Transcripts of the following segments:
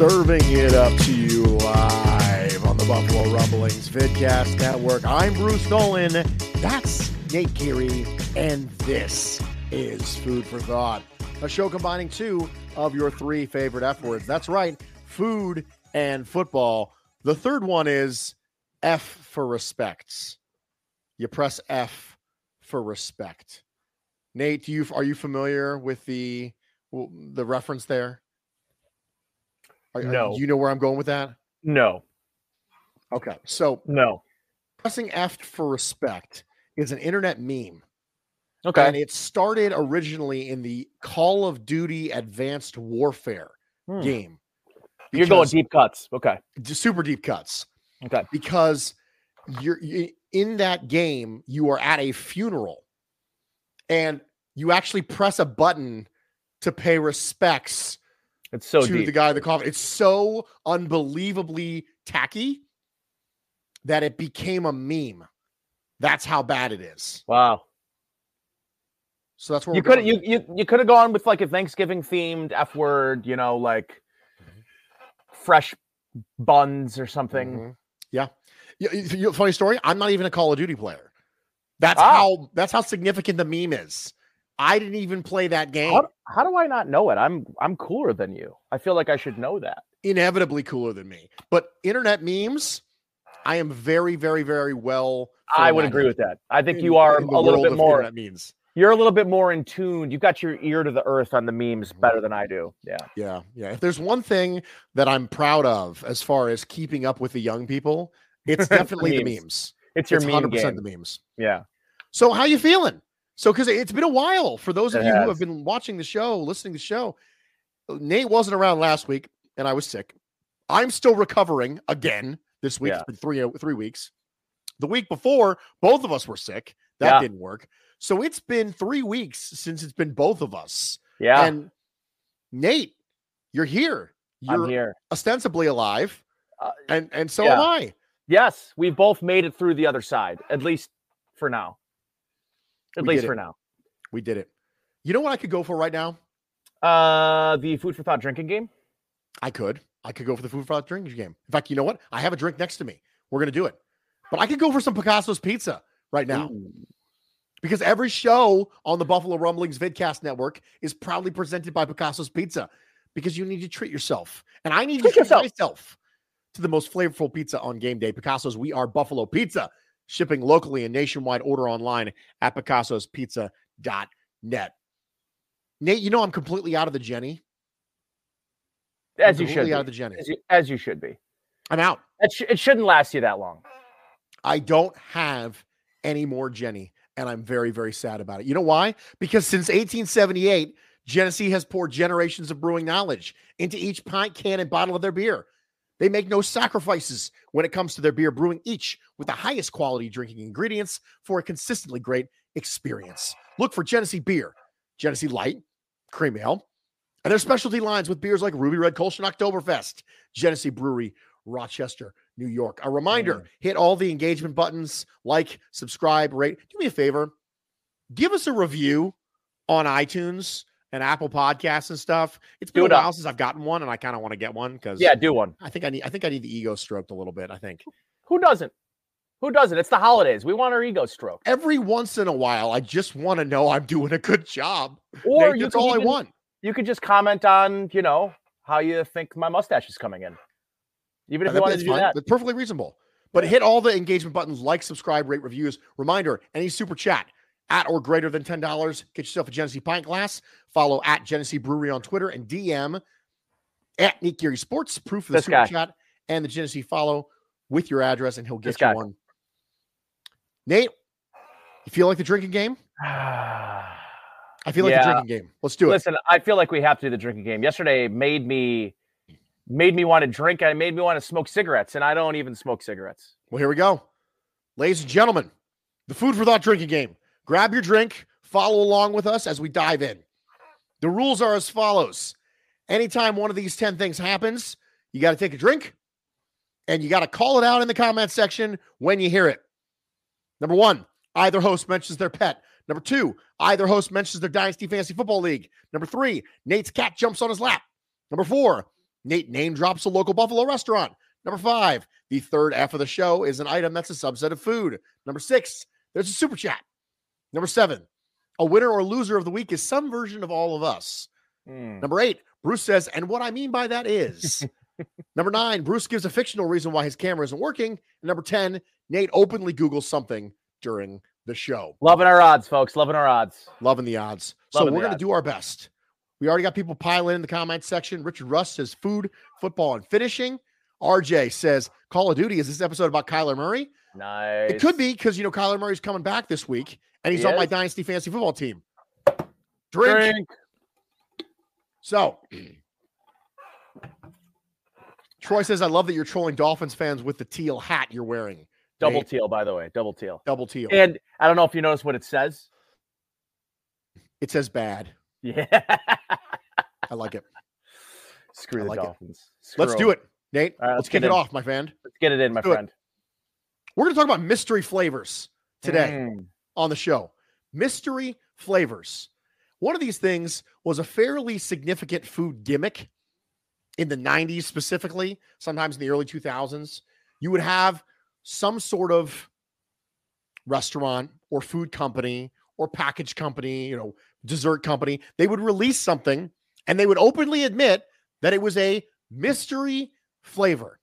Serving it up to you live on the Buffalo Rumblings Vidcast Network. I'm Bruce Nolan. That's Nate Geary, and this is Food for Thought, a show combining two of your three favorite F words. That's right, food and football. The third one is F for respects. You press F for respect. Nate, do you are you familiar with the the reference there? Are, No. Are, you know where I'm going with that? No, Okay. So no. pressing F for respect is an internet meme. Okay. And it started originally in the Call of Duty Advanced Warfare Hmm. game. You're going deep cuts. Okay. super deep cuts. Okay. Because you're you, in that game, you are at a funeral and you actually press a button to pay respects It's so to deep. the guy in the coffin. It's so unbelievably tacky that it became a meme. That's how bad it is. wow. So that's where You could you you you could have gone with like a Thanksgiving themed F word, you know, like fresh buns or something. Mhm. Yeah. You- funny story. I'm not even a Call of Duty player. That's Ah. how that's how significant the meme is. I didn't even play that game. How, how do I not know it? I'm I'm cooler than you. I feel like I should know that. Inevitably cooler than me. But internet memes, I am very, very, very well. I would agree with that. I think you are a little bit more. memes. You're a little bit more in tune. You've got your ear to the earth on the memes Mm-hmm. better than I do. Yeah. Yeah, yeah. If there's one thing that I'm proud of as far as keeping up with the young people, it's definitely the memes. It's your it's meme 100% game. the memes. Yeah. So how you feeling? So because it's been a while for those of It you who have been watching the show, listening to the show. Nate wasn't around last week, and I was sick. I'm still recovering again this week. Yeah. It's been three three weeks. The week before, both of us were sick. That Yeah. didn't work. So it's been three weeks since it's been both of us. Yeah. And Nate, you're here. You're I'm here. ostensibly alive, Uh, and and so yeah. am I. Yes, we've both made it through the other side, at least for now. At We least for now. We did it. You know what I could go for right now? Uh, the food for thought drinking game. I could. I could go for the food for thought drinking game. In fact, you know what? I have a drink next to me. We're gonna do it. But I could go for some Picasso's pizza right now Ooh. because every show on the Buffalo Rumblings Vidcast Network is proudly presented by Picasso's Pizza because you need to treat yourself, and I need to Treat treat yourself. myself to the most flavorful pizza on game day. Picasso's. We are Buffalo Pizza, shipping locally and nationwide. Order online at picassospizza.net. Nate, you know I'm completely out of the Genny. as I'm you should be. out of the Genny. as, you, as you should be. I'm out. It, sh- it shouldn't last you that long. I don't have any more Genny, and I'm very, very sad about it. You know why? Because since 1878, Genesee has poured generations of brewing knowledge into each pint, can, and bottle of their beer. They make no sacrifices when it comes to their beer, brewing each with the highest quality drinking ingredients for a consistently great experience. Look for Genesee beer, Genesee Light, Cream Ale, and their specialty lines with beers like Ruby Red Kolsch and Oktoberfest, Genesee Brewery, Rochester, New York. A reminder mm. hit all the engagement buttons, like, subscribe, rate. Do me a favor, give us a review on iTunes and Apple Podcasts and stuff. It's been Do a it up. while since I've gotten one, and I kind of want to get one because Yeah, do one. I think I need I think I need the ego stroked a little bit. I think Who doesn't? Who doesn't? It's the holidays. We want our ego stroke. every once in a while, I just want to know I'm doing a good job. Or Nate, that's all I want. You could just comment on, you know, how you think my mustache is coming in. Even if That- you wanted to do fine. that. That's perfectly reasonable. But hit all the engagement buttons, like, subscribe, rate, reviews. Reminder: any super chat at or greater than ten dollars, get yourself a Genesee pint glass. Follow at Genesee Brewery on Twitter and DM at Nick Geary Sports. Proof of the This super guy. chat and the Genesee follow with your address, and he'll get This you guy. one. Nate, you feel like the drinking game? I feel like Yeah. the drinking game. Let's do it. Listen, I feel like we have to do the drinking game. Yesterday made me made me want to drink and it made me want to smoke cigarettes, and I don't even smoke cigarettes. Well, here we go. Ladies and gentlemen, the food for thought drinking game. Grab your drink, follow along with us as we dive in. The rules are as follows anytime one of these 10 things happens, you got to take a drink and you got to call it out in the comment section when you hear it. Number one, either host mentions their pet. Number two, either host mentions their Dynasty Fantasy Football League. Number three, Nate's cat jumps on his lap. Number four, Nate name drops a local Buffalo restaurant. Number five, the third F of the show is an item that's a subset of food. Number six, there's a super chat. Number seven, a winner or loser of the week is some version of all of us. Hmm. Number eight, Bruce says, and what I mean by that is. number nine, Bruce gives a fictional reason why his camera isn't working. And number 10, Nate openly Googles something during the show. Loving our odds, folks. Loving our odds. Loving the odds. So we're going to do our best. We already got people piling in the comment section. Richard Russ says food, football, and finishing. RJ says Call of Duty. Is this episode about Kyler Murray? Nice. It could be because you know Kyler Murray's coming back this week and he's He on my? Dynasty Fantasy Football team. Drink. Drink. So Troy says, I love that you're trolling Dolphins fans with the teal hat you're wearing. Double Nate, teal, by the way. Double teal. double teal. And I don't know if you notice what it says. It says bad. Yeah. I like it. Screw I the like it. Dolphins. Let's Screw do it, Nate. Right, let's let's kick it in. off, my friend. Let's get it in, my friend. it. We're going to talk about mystery flavors today. Mm. on the show. Mystery flavors. One of these things was a fairly significant food gimmick in the 90s, specifically, sometimes in the early 2000s. You would have some sort of restaurant or food company or package company, you know, dessert company. They would release something and they would openly admit that it was a mystery flavor.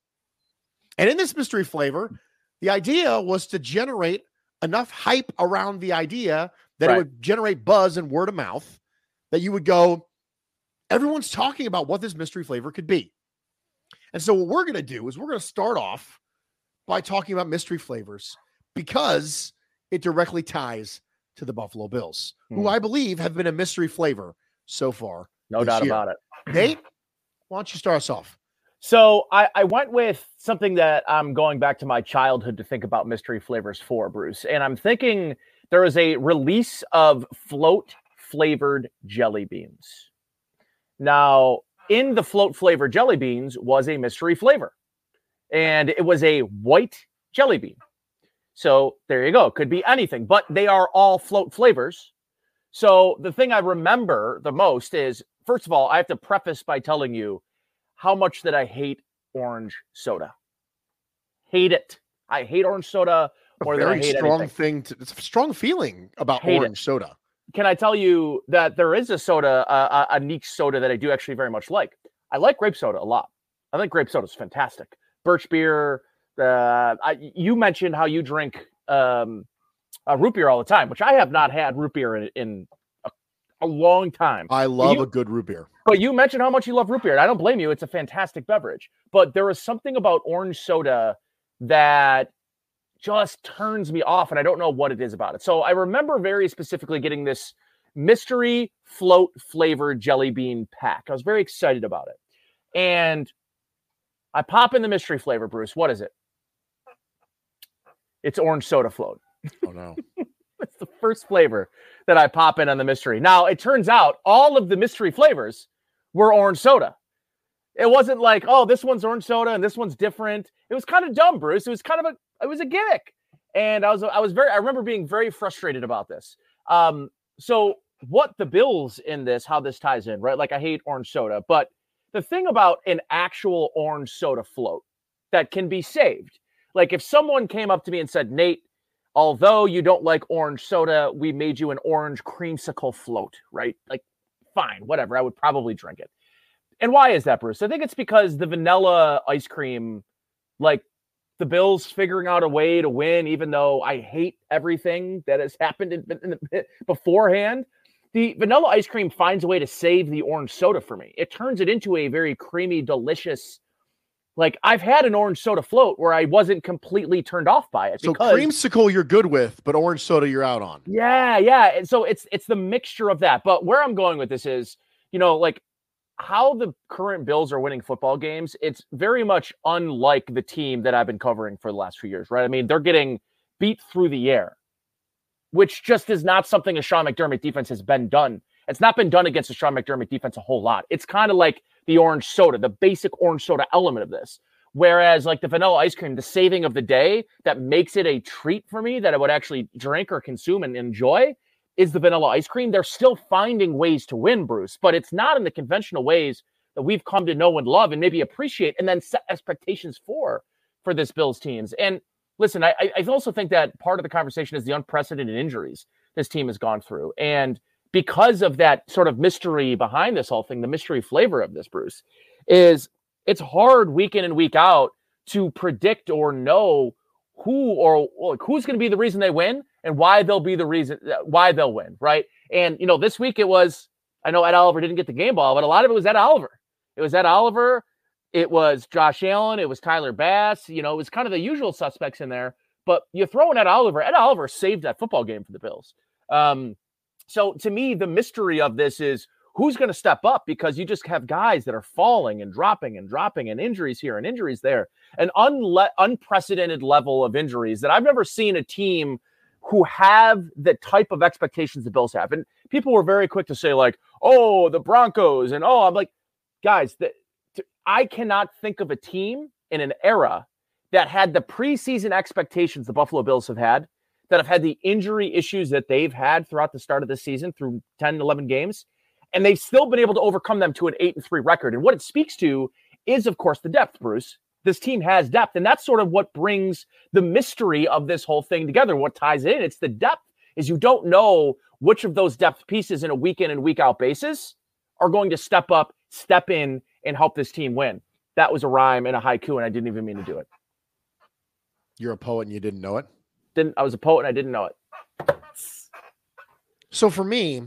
And in this mystery flavor, the idea was to generate enough hype around the idea that Right. it would generate buzz and word of mouth that you would go, everyone's talking about what this mystery flavor could be. And so, what we're going to do is we're going to start off by talking about mystery flavors because it directly ties to the Buffalo Bills, who Hmm. I believe have been a mystery flavor so far. No doubt year. about it. Nate, why don't you start us off? So I, I went with something that I'm going back to my childhood to think about mystery flavors for, Bruce. And I'm thinking there is a release of float flavored jelly beans. Now, in the float flavored jelly beans was a mystery flavor, and it was a white jelly bean. So there you go. Could be anything, but they are all float flavors. So the thing I remember the most is first of all, I have to preface by telling you how much that I hate orange soda. Hate it. I hate orange soda A more I very hate strong anything. thing. To, it's a strong feeling about Hate it. orange soda. Can I tell you that there is a soda, uh, a, a niche soda that I do actually very much like? I like grape soda a lot. I think grape soda is fantastic. Birch beer. Uh, I, you mentioned how you drink um, uh, root beer all the time, which I have not had root beer in, in a, a long time. I love you- a good root beer. But you mentioned how much you love root beer. And I don't blame you. It's a fantastic beverage. But there is something about orange soda that just turns me off. And I don't know what it is about it. So I remember very specifically getting this mystery float flavored jelly bean pack. I was very excited about it. And I pop in the mystery flavor, Bruce. What is it? It's orange soda float. Oh no. It's the first flavor that I pop in on the mystery. Now, it turns out all of the mystery flavors were orange soda. It wasn't like, oh, this one's orange soda and this one's different. It was kind of dumb, Bruce. It was kind of a it was a gimmick. And I was I was very I remember being very frustrated about this. Um, so what the bills in this, how this ties in, right? Like I hate orange soda, but the thing about an actual orange soda float that can be saved, like if someone came up to me and said, Nate, although you don't like orange soda, we made you an orange creamsicle float, right? Like, fine, whatever. I would probably drink it. And why is that, Bruce? I think it's because the vanilla ice cream, like the Bills figuring out a way to win, even though I hate everything that has happened in, in the, beforehand. The vanilla ice cream finds a way to save the orange soda for me. It turns it into a very creamy, delicious. Like I've had an orange soda float where I wasn't completely turned off by it. So because, creamsicle you're good with, but orange soda you're out on. Yeah, yeah. And so it's it's the mixture of that. But where I'm going with this is, you know, like how the current Bills are winning football games, it's very much unlike the team that I've been covering for the last few years, right? I mean, they're getting beat through the air, which just is not something a Sean McDermott defense has been done. It's not been done against a Sean McDermott defense a whole lot. It's kind of like the orange soda, the basic orange soda element of this. Whereas, like the vanilla ice cream, the saving of the day that makes it a treat for me that I would actually drink or consume and enjoy is the vanilla ice cream. They're still finding ways to win, Bruce, but it's not in the conventional ways that we've come to know and love and maybe appreciate and then set expectations for for this Bills teams. And listen, I, I also think that part of the conversation is the unprecedented injuries this team has gone through. And because of that sort of mystery behind this whole thing, the mystery flavor of this, Bruce, is it's hard week in and week out to predict or know who or like, who's going to be the reason they win and why they'll be the reason uh, why they'll win, right? And you know, this week it was I know Ed Oliver didn't get the game ball, but a lot of it was Ed Oliver. It was Ed Oliver, it was Josh Allen, it was Tyler Bass, you know, it was kind of the usual suspects in there. But you throw in Ed Oliver, Ed Oliver saved that football game for the Bills. Um, so to me, the mystery of this is who's going to step up because you just have guys that are falling and dropping and dropping and injuries here and injuries there. An unle- unprecedented level of injuries that I've never seen a team who have the type of expectations the Bills have. And people were very quick to say, like, oh, the Broncos. And oh, I'm like, guys, the, I cannot think of a team in an era that had the preseason expectations the Buffalo Bills have had, that have had the injury issues that they've had throughout the start of the season through 10, 11 games. And they've still been able to overcome them to an eight and three record. And what it speaks to is, of course, the depth, Bruce this team has depth. And that's sort of what brings the mystery of this whole thing together. What ties it in? It's the depth, is you don't know which of those depth pieces in a week in and week out basis are going to step up, step in, and help this team win. That was a rhyme and a haiku, and I didn't even mean to do it. You're a poet and you didn't know it? Didn't I was a poet and I didn't know it. So for me,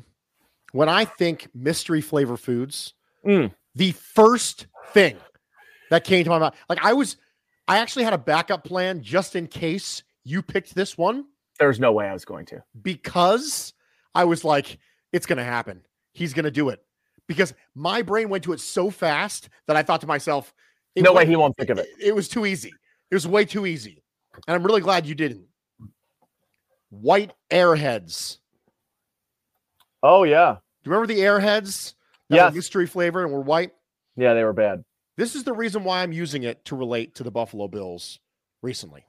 when I think mystery flavor foods, Mm. the first thing that came to my mind. Like I was, I actually had a backup plan just in case you picked this one. There's no way I was going to. Because I was like, it's going to happen. He's going to do it. Because my brain went to it so fast that I thought to myself, no went, way he won't think of it. it. It was too easy. It was way too easy. And I'm really glad you didn't. White airheads. Oh, yeah. Do you remember the airheads? Were mystery flavor and were white. Yeah, they were bad. This is the reason why I'm using it to relate to the Buffalo Bills recently.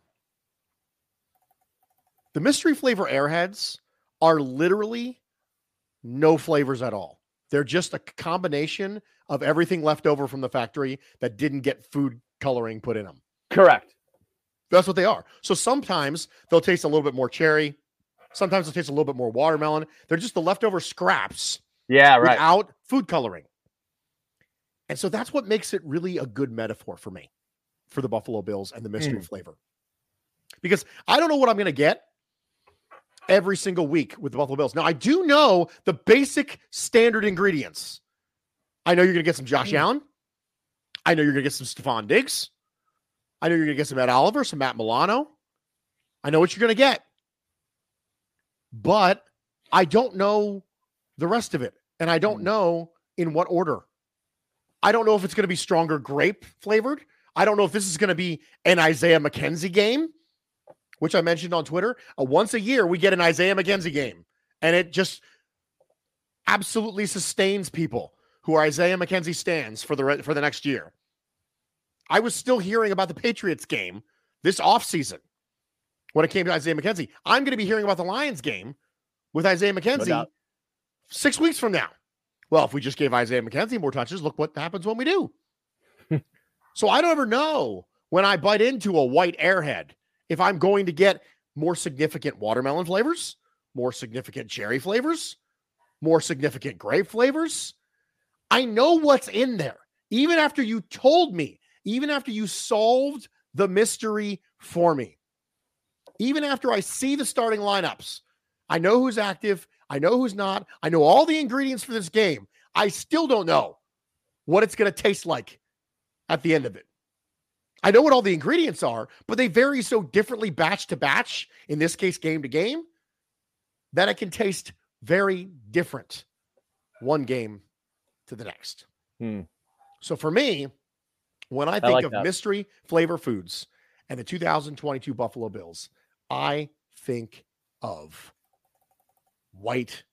The mystery flavor airheads are literally no flavors at all. They're just a combination of everything left over from the factory that didn't get food coloring put in them. Correct. That's what they are. So sometimes they'll taste a little bit more cherry. Sometimes they'll taste a little bit more watermelon. They're just the leftover scraps Yeah, right. without food coloring. And so that's what makes it really a good metaphor for me for the Buffalo Bills and the mystery Mm. flavor. Because I don't know what I'm going to get every single week with the Buffalo Bills. Now, I do know the basic standard ingredients I know you're going to get some Josh Allen. I know you're going to get some Stefon Diggs. I know you're going to get some Ed Oliver, some Matt Milano. I know what you're going to get. But I don't know the rest of it. And I don't know in what order. I don't know if it's going to be stronger grape flavored. I don't know if this is going to be an Isaiah McKenzie game, which I mentioned on Twitter. Uh, once a year, we get an Isaiah McKenzie game, and it just absolutely sustains people who are Isaiah McKenzie stands for the for the next year. I was still hearing about the Patriots game this offseason when it came to Isaiah McKenzie. I'm going to be hearing about the Lions game with Isaiah McKenzie no six weeks from now. Well, if we just gave Isaiah McKenzie more touches, look what happens when we do. so I don't ever know when I bite into a white airhead if I'm going to get more significant watermelon flavors, more significant cherry flavors, more significant grape flavors. I know what's in there. Even after you told me, even after you solved the mystery for me, even after I see the starting lineups, I know who's active. I know who's not. I know all the ingredients for this game. I still don't know what it's going to taste like at the end of it. I know what all the ingredients are, but they vary so differently batch to batch, in this case, game to game, that it can taste very different one game to the next. Hmm. So for me, when I think I like of that. mystery flavor foods and the 2022 Buffalo Bills, I think of white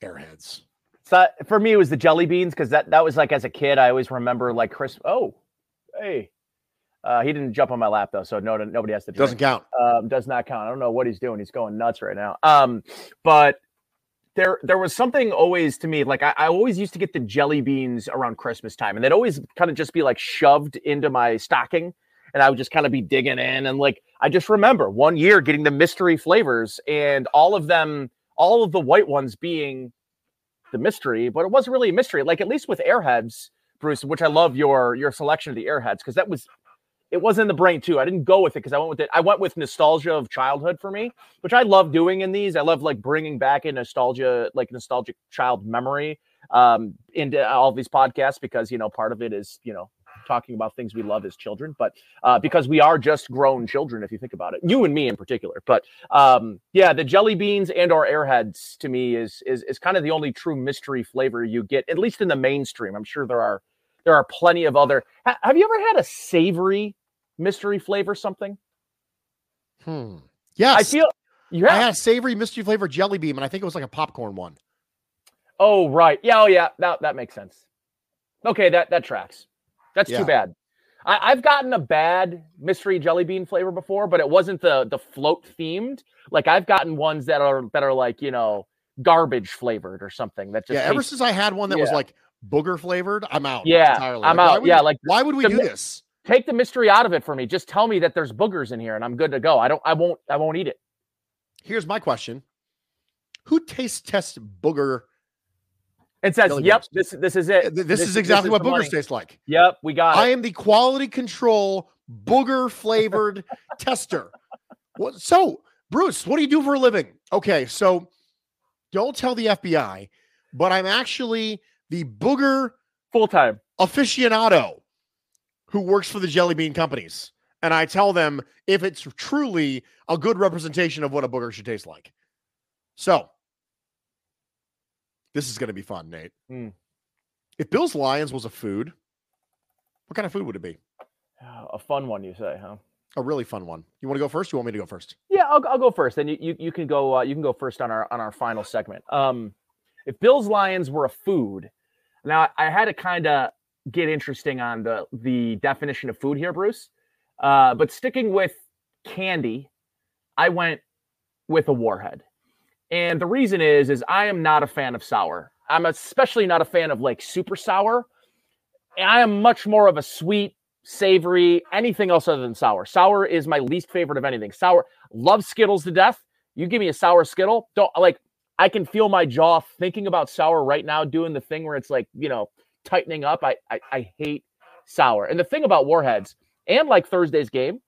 airheads. So for me, it was the jelly beans because that that was like as a kid, I always remember like Chris. Oh, hey, uh, he didn't jump on my lap though, so no, nobody has to. Drink. Doesn't count. Um, does not count. I don't know what he's doing. He's going nuts right now. Um, but there there was something always to me like I, I, always used to get the jelly beans around christmas time and they'd always kind of just be like shoved into my stocking and i would just kind of be digging in and like i just remember one year getting the mystery flavors and all of them all of the white ones being the mystery but it wasn't really a mystery like at least with airheads bruce which i love your your selection of the airheads because that was it was in the brain too. I didn't go with it because I went with it. I went with nostalgia of childhood for me, which I love doing in these. I love like bringing back a nostalgia, like nostalgic child memory um, into all these podcasts because you know part of it is you know talking about things we love as children, but uh, because we are just grown children, if you think about it, you and me in particular. But um, yeah, the jelly beans and our airheads to me is is is kind of the only true mystery flavor you get, at least in the mainstream. I'm sure there are there are plenty of other. Ha- have you ever had a savory mystery flavor something? Hmm. Yes. I feel you have. I had a savory mystery flavor jelly bean, and I think it was like a popcorn one. Oh right. Yeah. Oh yeah. That that makes sense. Okay. That that tracks. That's yeah. too bad. I, have gotten a bad mystery jelly bean flavor before, but it wasn't the the float themed. Like I've gotten ones that are that are like you know garbage flavored or something. That just yeah. Tastes, ever since I had one that yeah. was like booger flavored, I'm out. Yeah, entirely. I'm like, out. Yeah, like why would we the, do this? Take the mystery out of it for me. Just tell me that there's boogers in here, and I'm good to go. I don't. I won't. I won't eat it. Here's my question: Who taste tests booger? It says, "Yep, this this is it. This, this is exactly this is what boogers money. taste like." Yep, we got. I am the quality control booger flavored tester. What? So, Bruce, what do you do for a living? Okay, so don't tell the FBI, but I'm actually the booger full time aficionado who works for the jelly bean companies. And I tell them if it's truly a good representation of what a booger should taste like. So this is going to be fun, Nate. Mm. If Bill's Lions was a food, what kind of food would it be? A fun one, you say, huh? A really fun one. You want to go first? you want me to go first? Yeah, I'll, I'll go first. Then you, you, you can go. Uh, you can go first on our on our final segment. Um, if Bill's Lions were a food, now I had to kind of get interesting on the the definition of food here, Bruce. Uh, but sticking with candy, I went with a warhead. And the reason is is I am not a fan of sour. I'm especially not a fan of like super sour. I am much more of a sweet, savory, anything else other than sour. Sour is my least favorite of anything. Sour, love Skittles to death. You give me a sour Skittle, don't like I can feel my jaw thinking about sour right now, doing the thing where it's like, you know, tightening up. I, I, I hate sour. And the thing about Warheads and like Thursday's game,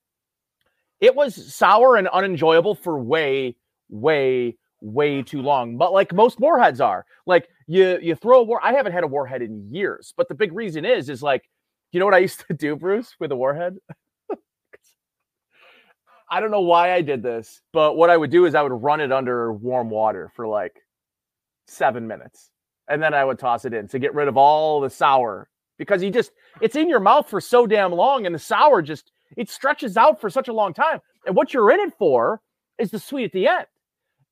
it was sour and unenjoyable for way, way, way too long. But like most warheads are, like you you throw a war. I haven't had a warhead in years, but the big reason is is like, you know what I used to do, Bruce, with a warhead. I don't know why I did this, but what I would do is I would run it under warm water for like seven minutes, and then I would toss it in to get rid of all the sour because you just it's in your mouth for so damn long, and the sour just it stretches out for such a long time. And what you're in it for is the sweet at the end.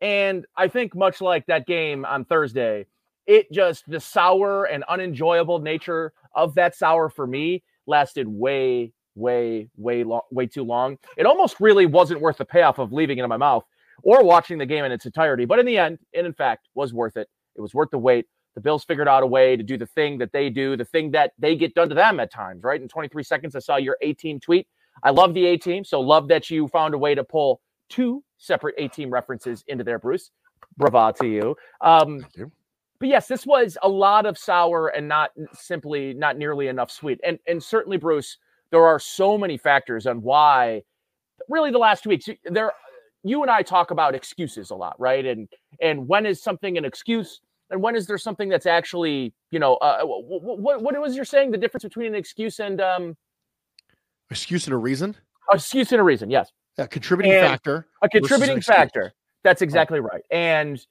And I think much like that game on Thursday, it just the sour and unenjoyable nature of that sour for me lasted way, way, way long, way too long. It almost really wasn't worth the payoff of leaving it in my mouth or watching the game in its entirety. But in the end, it in fact was worth it. It was worth the wait. The Bills figured out a way to do the thing that they do, the thing that they get done to them at times, right? In 23 seconds, I saw your A team tweet. I love the A team. So love that you found a way to pull two separate A team references into there, Bruce. Brava to you. Um, you. But yes, this was a lot of sour and not simply not nearly enough sweet. And and certainly, Bruce, there are so many factors on why really the last two weeks there you and I talk about excuses a lot, right? And and when is something an excuse and when is there something that's actually, you know, uh, what, what, what was you saying the difference between an excuse and um excuse and a reason? Excuse and a reason, yes. A contributing and factor. A contributing factor. That's exactly right. And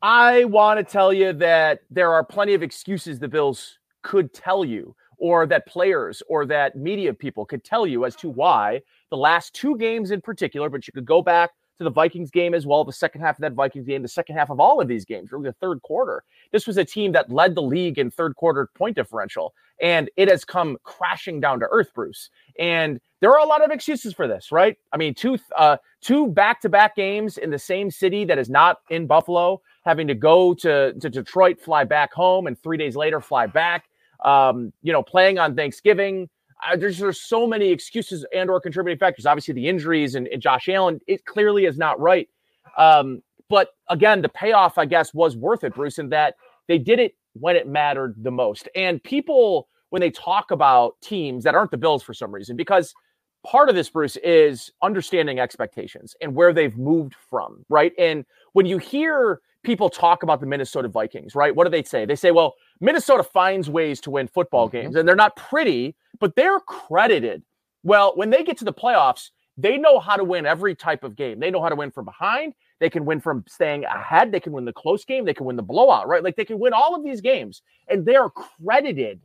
I want to tell you that there are plenty of excuses the Bills could tell you, or that players or that media people could tell you as to why the last two games in particular, but you could go back to the Vikings game as well, the second half of that Vikings game, the second half of all of these games, really the third quarter. This was a team that led the league in third quarter point differential, and it has come crashing down to earth, Bruce. And there are a lot of excuses for this, right? I mean, two uh, two back to back games in the same city that is not in Buffalo, having to go to to Detroit, fly back home, and three days later fly back. Um, you know, playing on Thanksgiving. Uh, there's there's so many excuses and or contributing factors. Obviously, the injuries and, and Josh Allen, it clearly is not right. Um, but again, the payoff, I guess, was worth it, Bruce, in that they did it when it mattered the most. And people, when they talk about teams that aren't the Bills for some reason, because part of this, Bruce, is understanding expectations and where they've moved from, right? And when you hear people talk about the Minnesota Vikings, right? What do they say? They say, well, Minnesota finds ways to win football mm-hmm. games and they're not pretty, but they're credited. Well, when they get to the playoffs, they know how to win every type of game. They know how to win from behind. They can win from staying ahead. They can win the close game. They can win the blowout, right? Like they can win all of these games and they're credited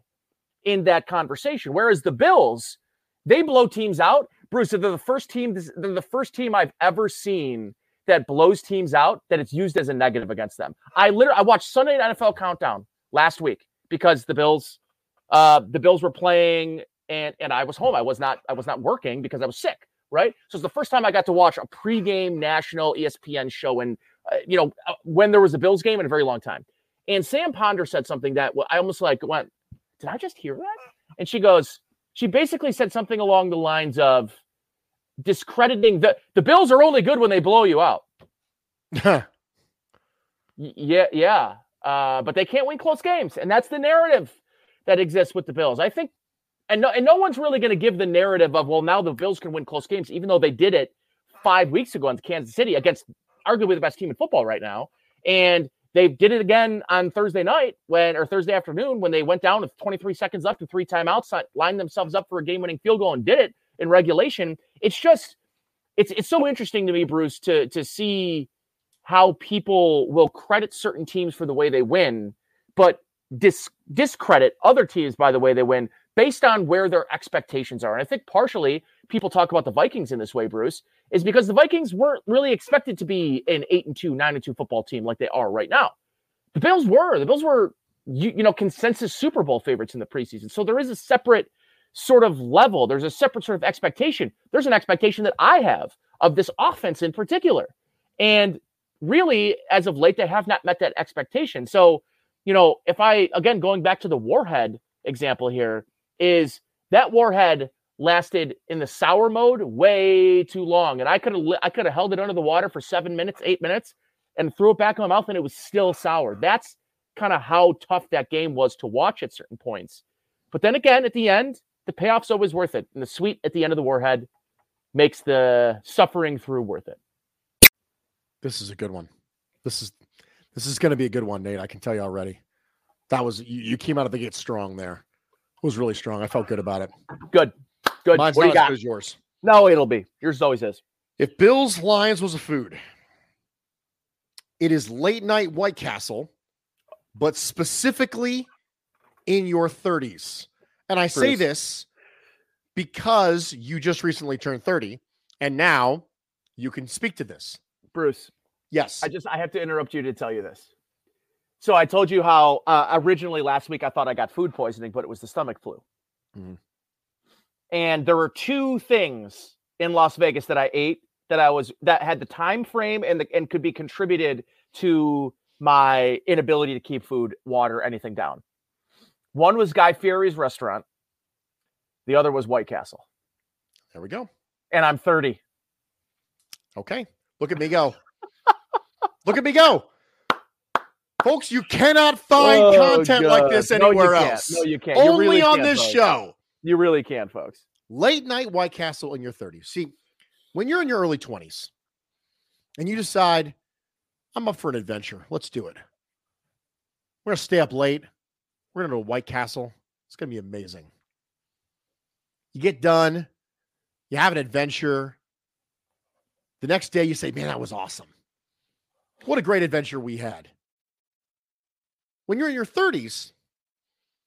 in that conversation. Whereas the Bills, they blow teams out. Bruce, they're the first team, they're the first team I've ever seen that blows teams out that it's used as a negative against them. I literally I watched Sunday NFL Countdown last week because the Bills uh the Bills were playing and and I was home. I was not I was not working because I was sick, right? So it's the first time I got to watch a pregame national ESPN show and uh, you know uh, when there was a Bills game in a very long time. And Sam Ponder said something that I almost like went, "Did I just hear that?" And she goes, she basically said something along the lines of discrediting the the Bills are only good when they blow you out. yeah, yeah. Uh, but they can't win close games, and that's the narrative that exists with the Bills. I think, and no, and no one's really going to give the narrative of well, now the Bills can win close games, even though they did it five weeks ago in Kansas City against arguably the best team in football right now, and they did it again on Thursday night when or Thursday afternoon when they went down with 23 seconds left and three timeouts, lined themselves up for a game-winning field goal and did it in regulation. It's just it's it's so interesting to me, Bruce, to to see how people will credit certain teams for the way they win, but dis- discredit other teams by the way they win based on where their expectations are. And I think partially people talk about the Vikings in this way, Bruce, is because the Vikings weren't really expected to be an eight and two, nine and two football team like they are right now. The Bills were. The Bills were, you, you know, consensus Super Bowl favorites in the preseason. So there is a separate sort of level. There's a separate sort of expectation. There's an expectation that I have of this offense in particular. And really, as of late, they have not met that expectation. So, you know, if I, again, going back to the Warhead example here, is that Warhead lasted in the sour mode way too long. And I could have, I could have held it under the water for seven minutes, eight minutes, and threw it back in my mouth, and it was still sour. That's kind of how tough that game was to watch at certain points. But then again, at the end, the payoff's always worth it. And the sweet at the end of the warhead makes the suffering through worth it. This is a good one. This is this is going to be a good one, Nate. I can tell you already. That was you, you came out of the gate strong there. It was really strong. I felt good about it. Good. Good. Mine's what not you as got? good as yours. No, it'll be. Yours always is. If Bill's Lions was a food, it is late night White Castle, but specifically in your 30s. And I say this because you just recently turned 30 and now you can speak to this. Bruce, Yes. I just I have to interrupt you to tell you this. So I told you how uh, originally last week I thought I got food poisoning, but it was the stomach flu. Mhm. And there were two things in Las Vegas that I ate that I was that had the time frame and the, and could be contributed to my inability to keep food, water, anything down. One was Guy Fieri's restaurant. The other was White Castle. there we go. And I'm 30. Okay. Look at me go. Look at me go. Folks, you cannot find Oh, content like God. this No, you anywhere can't. else. No, you can't. You Only really on this folks. show. You really can, folks. late night White Castle in your 30s. See, when you're in your early 20s and you decide, I'm up for an adventure, let's do it. We're going to stay up late. We're going to White Castle. It's going to be amazing. You get done, you have an adventure. The next day, you say, Man, that was awesome. What a great adventure we had. When you're in your 30s,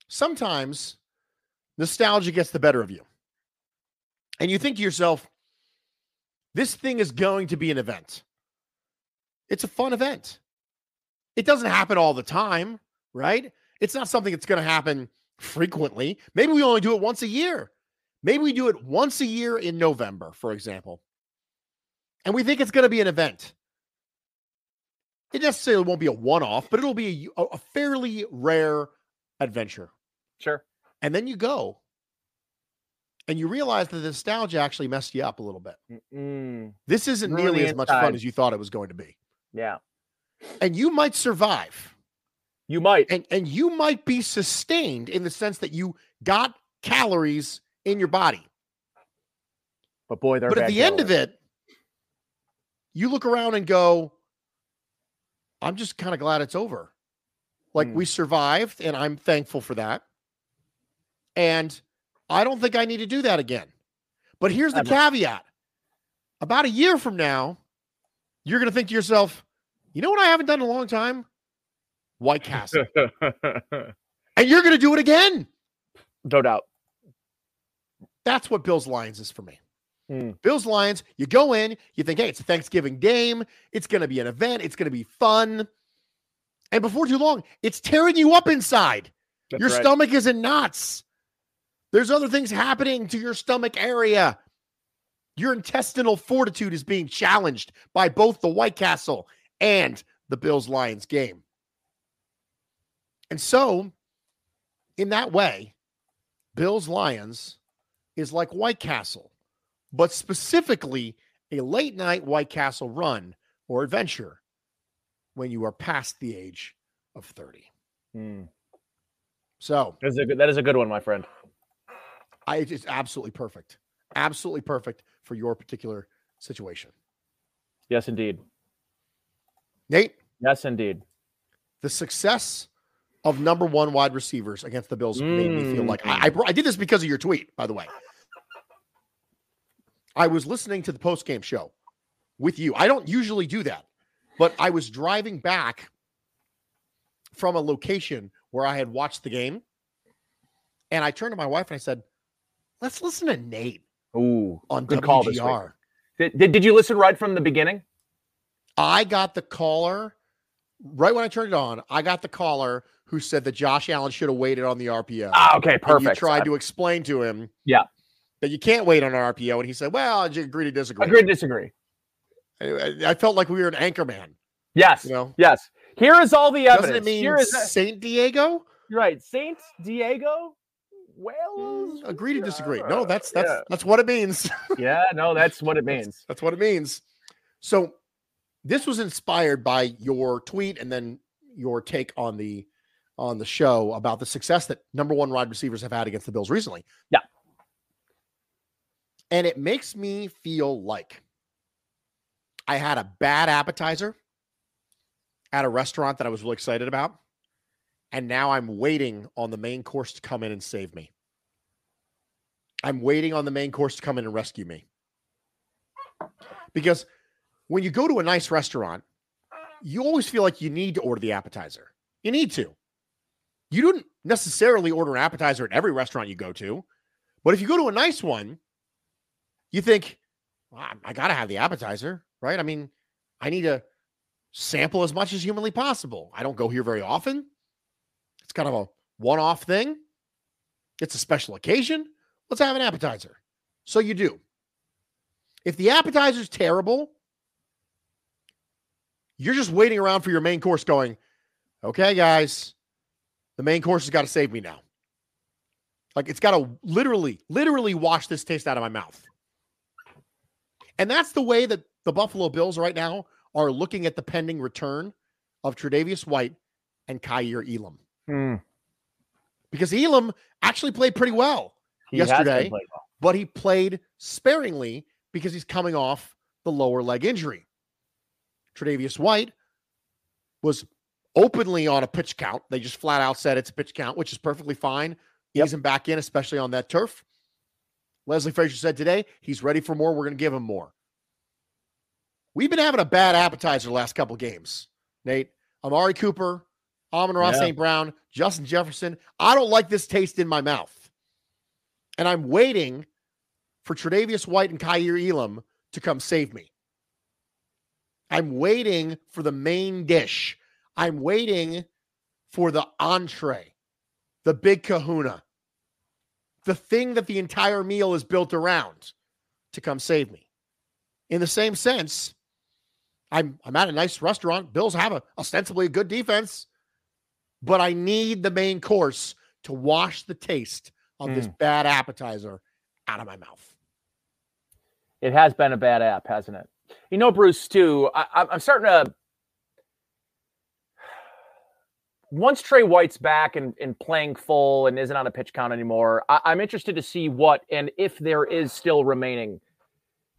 sometimes nostalgia gets the better of you and you think to yourself, this thing is going to be an event. It's a fun event. It doesn't happen all the time, right? It's not something that's going to happen frequently. Maybe we only do it once a year. Maybe we do it once a year in November, for example. And we think it's going to be an event. It necessarily won't be a one off, but it'll be a, a fairly rare adventure. Sure. And then you go and you realize that the nostalgia actually messed you up a little bit. Mm, This isn't Ruin nearly the as much fun as you thought it was going to be. yeah. And you might survive You might. and, and you might be sustained in the sense that you got calories in your body. But boy, they're but at the end of it, you look around and go, I'm just kind of glad it's over. Like Hmm. we survived, and I'm thankful for that. And I don't think I need to do that again. But here's the caveat about a year from now, you're going to think to yourself, you know what I haven't done in a long time? White Castle. and you're going to do it again. no doubt. That's what Bills Lions is for me. Hmm. Bills Lions, you go in, you think, hey, it's a Thanksgiving game. It's going to be an event. It's going to be fun. And before too long, it's tearing you up inside. That's your right. stomach is in knots. There's other things happening to your stomach area. Your intestinal fortitude is being challenged by both the White Castle and the Bills Lions game. And so, in that way, Bills Lions is like White Castle, but specifically a late night White Castle run or adventure when you are past the age of 30. Mm. So, That is a good, that is a good one, my friend. I it's absolutely perfect. Absolutely perfect for your particular situation. Yes, indeed. Nate, Yes, indeed. the success of number one wide receivers against the Bills made me feel like I, I, mm. I did this because of your tweet, by the way. I was listening to the post game show with you. I don't usually do that, but I was driving back from a location where I had watched the game. And I turned to my wife and I said, let's listen to Nate Ooh, on good call this week. WGR. Did, did, did you listen right from the beginning? I got the caller right when I turned it on. I got the caller who said that Josh Allen should have waited on the RPO. Ah, okay, And perfect. you tried to explain to him, Yeah. that you can't wait on an RPO, and he said, "Well, I agree to disagree." agree to disagree. I, felt like we were an anchor-man, Yes, You know, yes. Here is all the evidence. doesn't it mean Here is Saint Diego? right. Saint Diego. Well, Agree to disagree. No, that's that's yeah. that's what it means. yeah. No, that's what it means. that's what it means. So, this was inspired by your tweet and then your take on the on the show about the success that number one wide receivers have had against the Bills recently. Yeah. And it makes me feel like I had a bad appetizer at a restaurant that I was really excited about. And now I'm waiting on the main course to come in and save me. I'm waiting on the main course to come in and rescue me. Because when you go to a nice restaurant, you always feel like you need to order the appetizer. You need to. You don't necessarily order an appetizer at every restaurant you go to, but if you go to a nice one, you think, well, I got to have the appetizer, right? I mean, I need to sample as much as humanly possible. I don't go here very often. It's kind of a one off thing. It's a special occasion. Let's have an appetizer. So you do. If the appetizer's terrible, you're just waiting around for your main course going, okay, guys, the main course has got to save me now. Like it's got to literally, literally wash this taste out of my mouth. And that's the way that the Buffalo Bills right now are looking at the pending return of Tre'Davious White and Kaiir Elam. Hmm. Because Elam actually played pretty well He yesterday, well. but he played sparingly because he's coming off the lower leg injury. Tre'Davious White was openly on a pitch count. They just flat out said it's a pitch count, which is perfectly fine. Yep. Ease him back in, especially on that turf. Leslie Frazier said today he's ready for more. We're going to give him more. We've been having a bad appetizer the last couple games. Nate, Amari Cooper, Amon-Ra Yeah. St. Brown, Justin Jefferson. I don't like this taste in my mouth. And I'm waiting for Tre'Davious White and Kaiir Elam to come save me. I'm waiting for the main dish. I'm waiting for the entree, the big kahuna, the thing that the entire meal is built around to come save me. In the same sense, I'm I'm at a nice restaurant. Bills have a ostensibly a good defense, but I need the main course to wash the taste of this hmm. bad appetizer out of my mouth. It has been a bad app, hasn't it? You know, Bruce, too. I, I'm- starting to. Once Tre White's back and, and playing full and isn't on a pitch count anymore, I, I'm interested to see what and if there is still remaining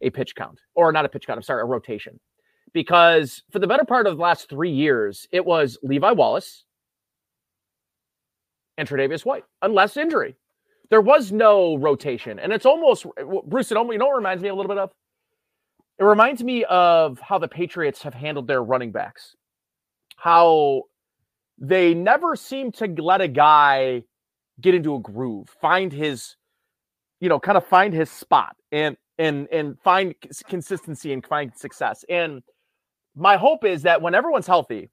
a pitch count or not a pitch count. I'm sorry, a rotation. Because for the better part of the last three years, it was Levi Wallace and Tre'Davious White, unless injury. There was no rotation, and it's almost Bruce. It almost you know reminds me a little bit of. It reminds me of how the Patriots have handled their running backs. How they never seem to let a guy get into a groove, find his, you know, kind of find his spot and and and find consistency and find success. And my hope is that when everyone's healthy,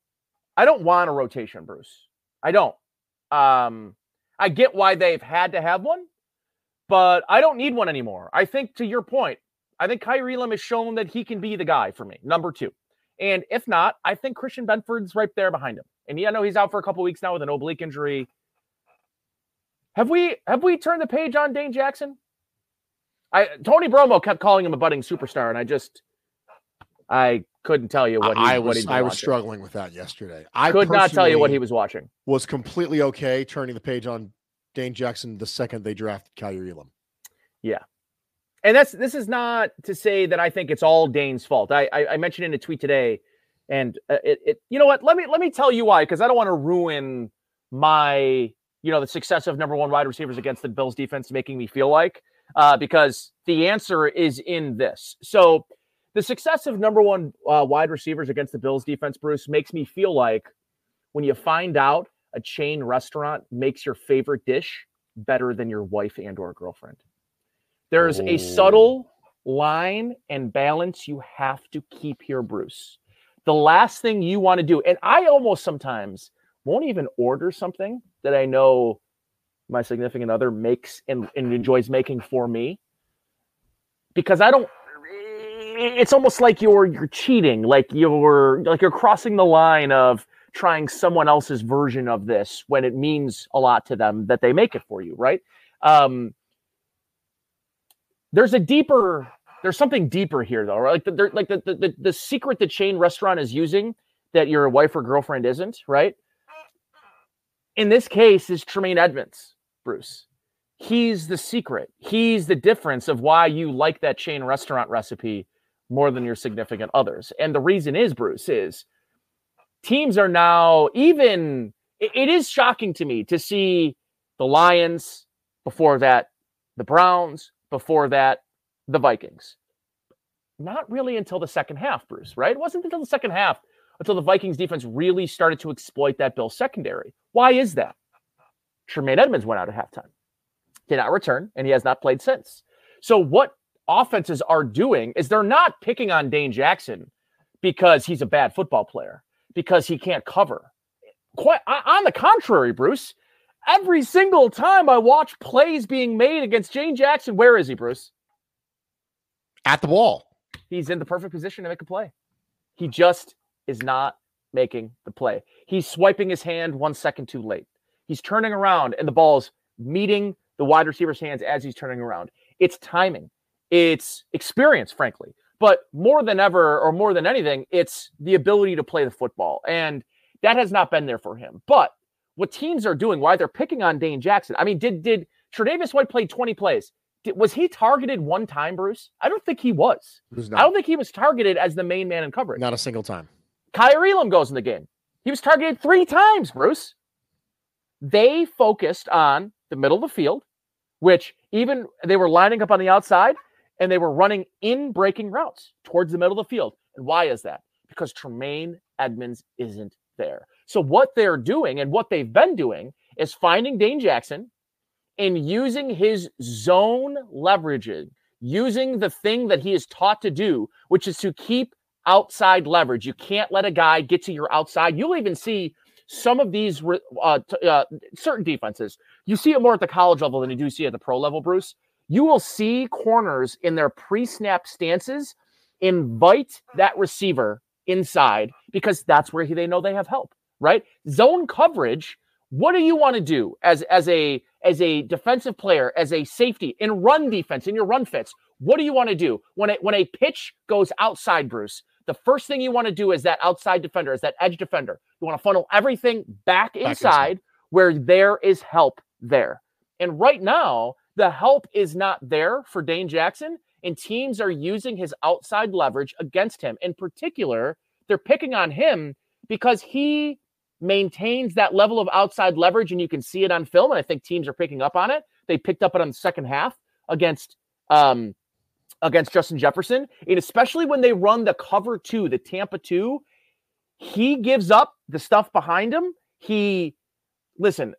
I don't want a rotation, Bruce. I don't. Um, I get why they've had to have one, but I don't need one anymore. I think to your point, I think Kaiir Elam has shown that he can be the guy for me, number two. And if not, I think Christian Benford's right there behind him. And yeah, I know he's out for a couple weeks now with an oblique injury. Have we have we turned the page on Dane Jackson? I Tony Romo kept calling him a budding superstar, and I just I couldn't tell you what he, I what was he'd I was watching. struggling with that yesterday. I Could not tell you what he was watching. was completely okay turning the page on Dane Jackson the second they drafted Kaiir Elam. And that's this is not to say that I think it's all Dane's fault. I I, I mentioned in a tweet today, and uh, it, it you know what? Let me let me tell you why because I don't want to ruin my you know the success of number one wide receivers against the Bills defense making me feel like uh, because the answer is in this. So the success of number one uh, wide receivers against the Bills defense, Bruce, makes me feel like when you find out a chain restaurant makes your favorite dish better than your wife and or girlfriend. There's a Oh. subtle line and balance you have to keep here, Bruce. The last thing you want to do, and I almost sometimes won't even order something that I know my significant other makes and, and enjoys making for me because I don't it's almost like you're you're cheating like you're like you're crossing the line of trying someone else's version of this when it means a lot to them that they make it for you right um there's a deeper there's something deeper here though right? Like the, like the, the the the secret the chain restaurant is using that your wife or girlfriend isn't right? In this case is Tremaine Edmunds Bruce. He's the secret. He's the difference of why you like that chain restaurant recipe more than your significant others. And the reason is Bruce is teams are now even. it, it is shocking to me to see the Lions before that, the Browns before that, the Vikings. Not really until the second half, Bruce. Right? It wasn't until the second half until the Vikings defense really started to exploit that Bill secondary. Why is that? Tremaine Edmunds went out at halftime, did not return, and he has not played since. So what offenses are doing is they're not picking on Dane Jackson because he's a bad football player, because he can't cover. Quite on the contrary, Bruce. Every single time I watch plays being made against Dane Jackson, where is he, Bruce? At the wall. He's in the perfect position to make a play. He just is not making the play. He's swiping his hand one second too late. He's turning around and the ball's meeting the wide receiver's hands as he's turning around. It's timing, it's experience, frankly. But more than ever, or more than anything, it's the ability to play the football. And that has not been there for him. But what teams are doing, why they're picking on Dane Jackson. I mean, did did Tre'Davious White play 20 plays? Did, was he targeted one time, Bruce? I don't think he was. was I don't think he was targeted as the main man in coverage. Not a single time. Kaiir Elam goes in the game. He was targeted three times, Bruce. They focused on the middle of the field, which even they were lining up on the outside and they were running in breaking routes towards the middle of the field. And why is that? Because Tremaine Edmunds isn't there. So what they're doing and what they've been doing is finding Dane Jackson and using his zone leveraging, using the thing that he is taught to do, which is to keep outside leverage. You can't let a guy get to your outside. You'll even see some of these uh, uh, certain defenses. You see it more at the college level than you do see at the pro level, Bruce. You will see corners in their pre-snap stances invite that receiver inside because that's where they know they have help, right? Zone coverage. What do you want to do as as a as a defensive player, as a safety in run defense, in your run fits? What do you want to do when a, when a pitch goes outside, Bruce? The first thing you want to do is that outside defender, is that edge defender. You want to funnel everything back, back inside, inside where there is help there. And right now, the help is not there for Dane Jackson, and teams are using his outside leverage against him. In particular, they're picking on him because he maintains that level of outside leverage, and you can see it on film. And I think teams are picking up on it. They picked up it on the second half against um, against Justin Jefferson. And especially when they run the cover two, the Tampa two, he gives up the stuff behind him. He, listen,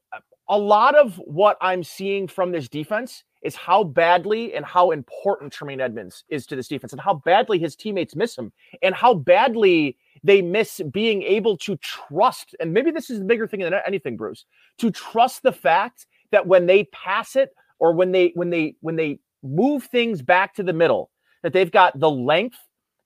a lot of what I'm seeing from this defense is how badly and how important Tremaine Edmunds is to this defense and how badly his teammates miss him and how badly they miss being able to trust. And maybe this is the bigger thing than anything, Bruce, to trust the fact that when they pass it or when they when they when they move things back to the middle, that they've got the length,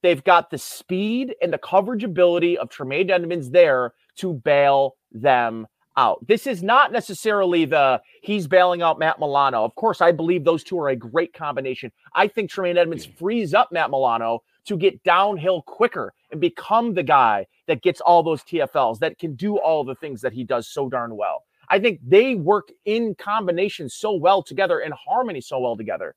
they've got the speed and the coverage ability of Tremaine Edmunds there to bail them out. This is not necessarily the he's bailing out Matt Milano. Of course, I believe those two are a great combination. I think Tremaine Edmunds frees up Matt Milano to get downhill quicker and become the guy that gets all those TFLs, that can do all the things that he does so darn well. I think they work in combination so well together, and harmony so well together,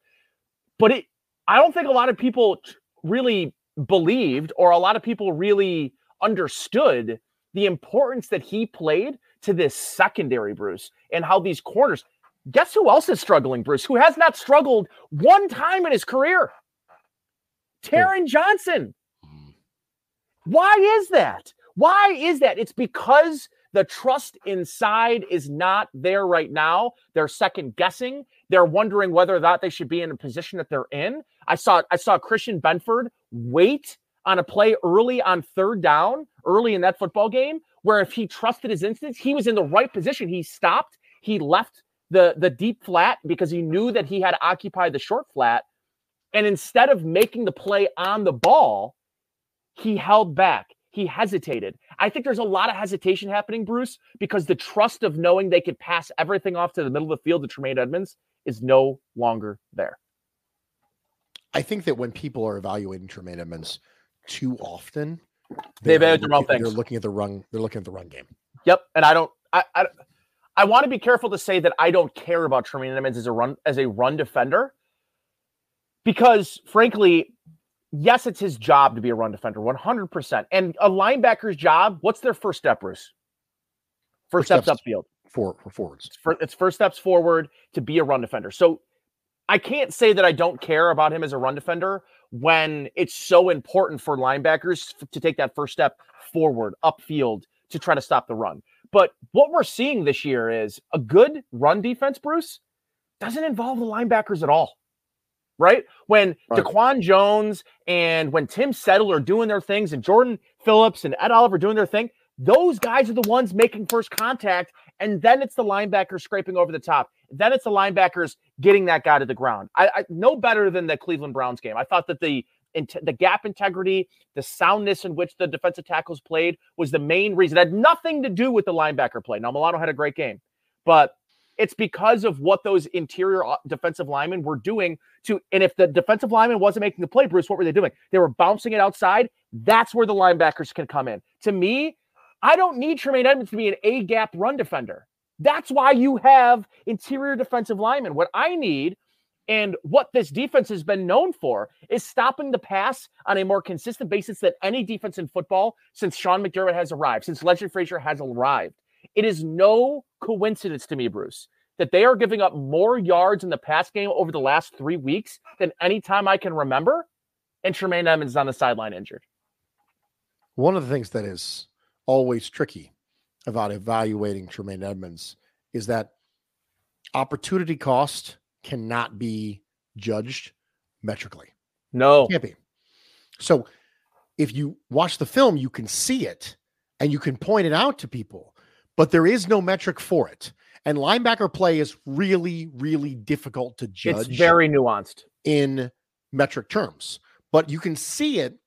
but it, I don't think a lot of people really believed or a lot of people really understood the importance that he played to this secondary, Bruce, and how these corners. Guess who else is struggling, Bruce? Who has not struggled one time in his career? Taron Johnson. Mm. Why is that? Why is that? It's because the trust inside is not there right now. They're second guessing. They're wondering whether or not they should be in a position that they're in. I saw I saw Christian Benford wait on a play early on third down, early in that football game, where if he trusted his instincts, he was in the right position. He stopped, he left the the deep flat because he knew that he had occupied the short flat. And instead of making the play on the ball, he held back. He hesitated. I think there's a lot of hesitation happening, Bruce, because the trust of knowing they could pass everything off to the middle of the field to Tremaine Edmunds is no longer there. I think that when people are evaluating Tremaine Edmunds too often, they evaluate the wrong things. They're looking at the run. They're looking at the run game. Yep, and I don't. I, I, I want to be careful to say that I don't care about Tremaine Edmunds as a run as a run defender, because frankly, yes, it's his job to be a run defender, 100%. And a linebacker's job, what's their first step, Bruce? First, first steps, steps upfield. For, for forwards. It's, for, it's first steps forward to be a run defender. So I can't say that I don't care about him as a run defender when it's so important for linebackers to take that first step forward, upfield to try to stop the run. But what we're seeing this year is a good run defense, Bruce, doesn't involve the linebackers at all. Right? When right. Daquan Jones and when Tim Settle are doing their things and Jordan Phillips and Ed Oliver doing their thing, those guys are the ones making first contact. And then it's the linebacker scraping over the top. Then it's the linebackers getting that guy to the ground. I, I no better than the Cleveland Browns game. I thought that the the gap integrity, the soundness in which the defensive tackles played was the main reason. It had nothing to do with the linebacker play. Now Milano had a great game, but it's because of what those interior uh, defensive linemen were doing to. And if the defensive lineman wasn't making the play, Bruce, what were they doing? They were bouncing it outside. That's where the linebackers can come in. To me, I don't need Tremaine Edmunds to be an A gap run defender. That's why you have interior defensive linemen. What I need and what this defense has been known for is stopping the pass on a more consistent basis than any defense in football since Sean McDermott has arrived, since Legend Frazier has arrived. It is no coincidence to me, Bruce, that they are giving up more yards in the pass game over the last three weeks than any time I can remember. And Tremaine Edmunds is on the sideline injured. One of the things that is always tricky about evaluating Tremaine Edmunds is that opportunity cost cannot be judged metrically. No. it can't be. So if you watch the film, you can see it and you can point it out to people, but there is no metric for it. And linebacker play is really, really difficult to judge. It's very nuanced in metric terms, but you can see it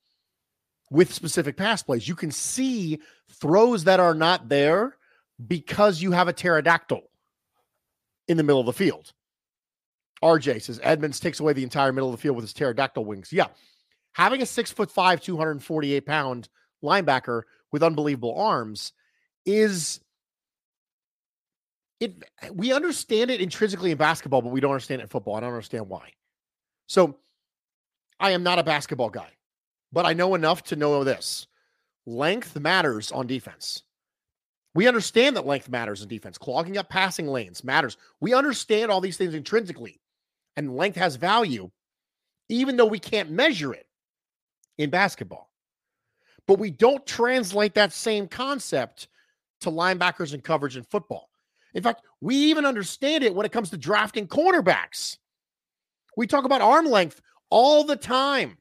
with specific pass plays. You can see throws that are not there because you have a pterodactyl in the middle of the field. RJ says Edmunds takes away the entire middle of the field with his pterodactyl wings. Yeah. Having a six foot five, 248 pound linebacker with unbelievable arms is it we understand it intrinsically in basketball, but we don't understand it in football. I don't understand why. So I am not a basketball guy, but I know enough to know this. Length matters on defense. We understand that length matters in defense. Clogging up passing lanes matters. We understand all these things intrinsically and length has value, even though we can't measure it in basketball. But we don't translate that same concept to linebackers and coverage in football. In fact, we even understand it when it comes to drafting cornerbacks. We talk about arm length all the time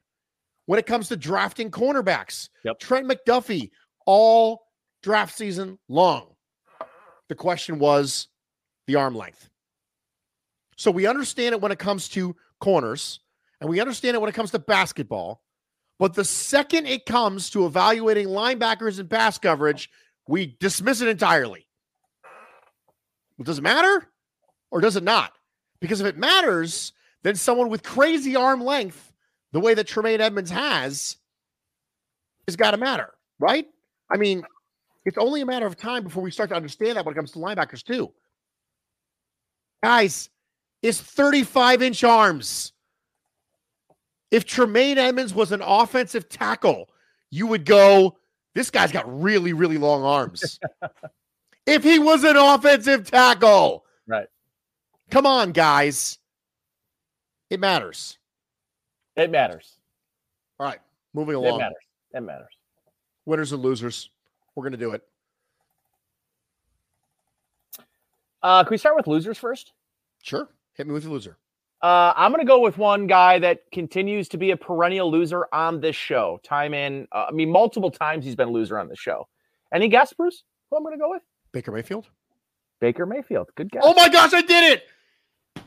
when it comes to drafting cornerbacks. Yep. Trent McDuffie, all draft season long. The question was the arm length. So we understand it when it comes to corners and we understand it when it comes to basketball. But the second it comes to evaluating linebackers and pass coverage, we dismiss it entirely. Well, does it matter or does it not? Because if it matters, then someone with crazy arm length, the way that Tremaine Edmunds has, has got to matter, right? I mean, it's only a matter of time before we start to understand that when it comes to linebackers, too. Guys, is 35 inch arms. If Tremaine Edmunds was an offensive tackle, you would go, this guy's got really, really long arms. if he was an offensive tackle, right? Come on, guys. It matters. It matters. All right, moving along. It matters. It matters. Winners and losers. We're going to do it. Uh, can we start with losers first? Sure. Hit me with a loser. Uh, I'm going to go with one guy that continues to be a perennial loser on this show. Time in, uh, I mean, multiple times he's been a loser on this show. Any guess, Bruce? Who I'm going to go with? Baker Mayfield. Baker Mayfield. Good guess. Oh my gosh, I did it.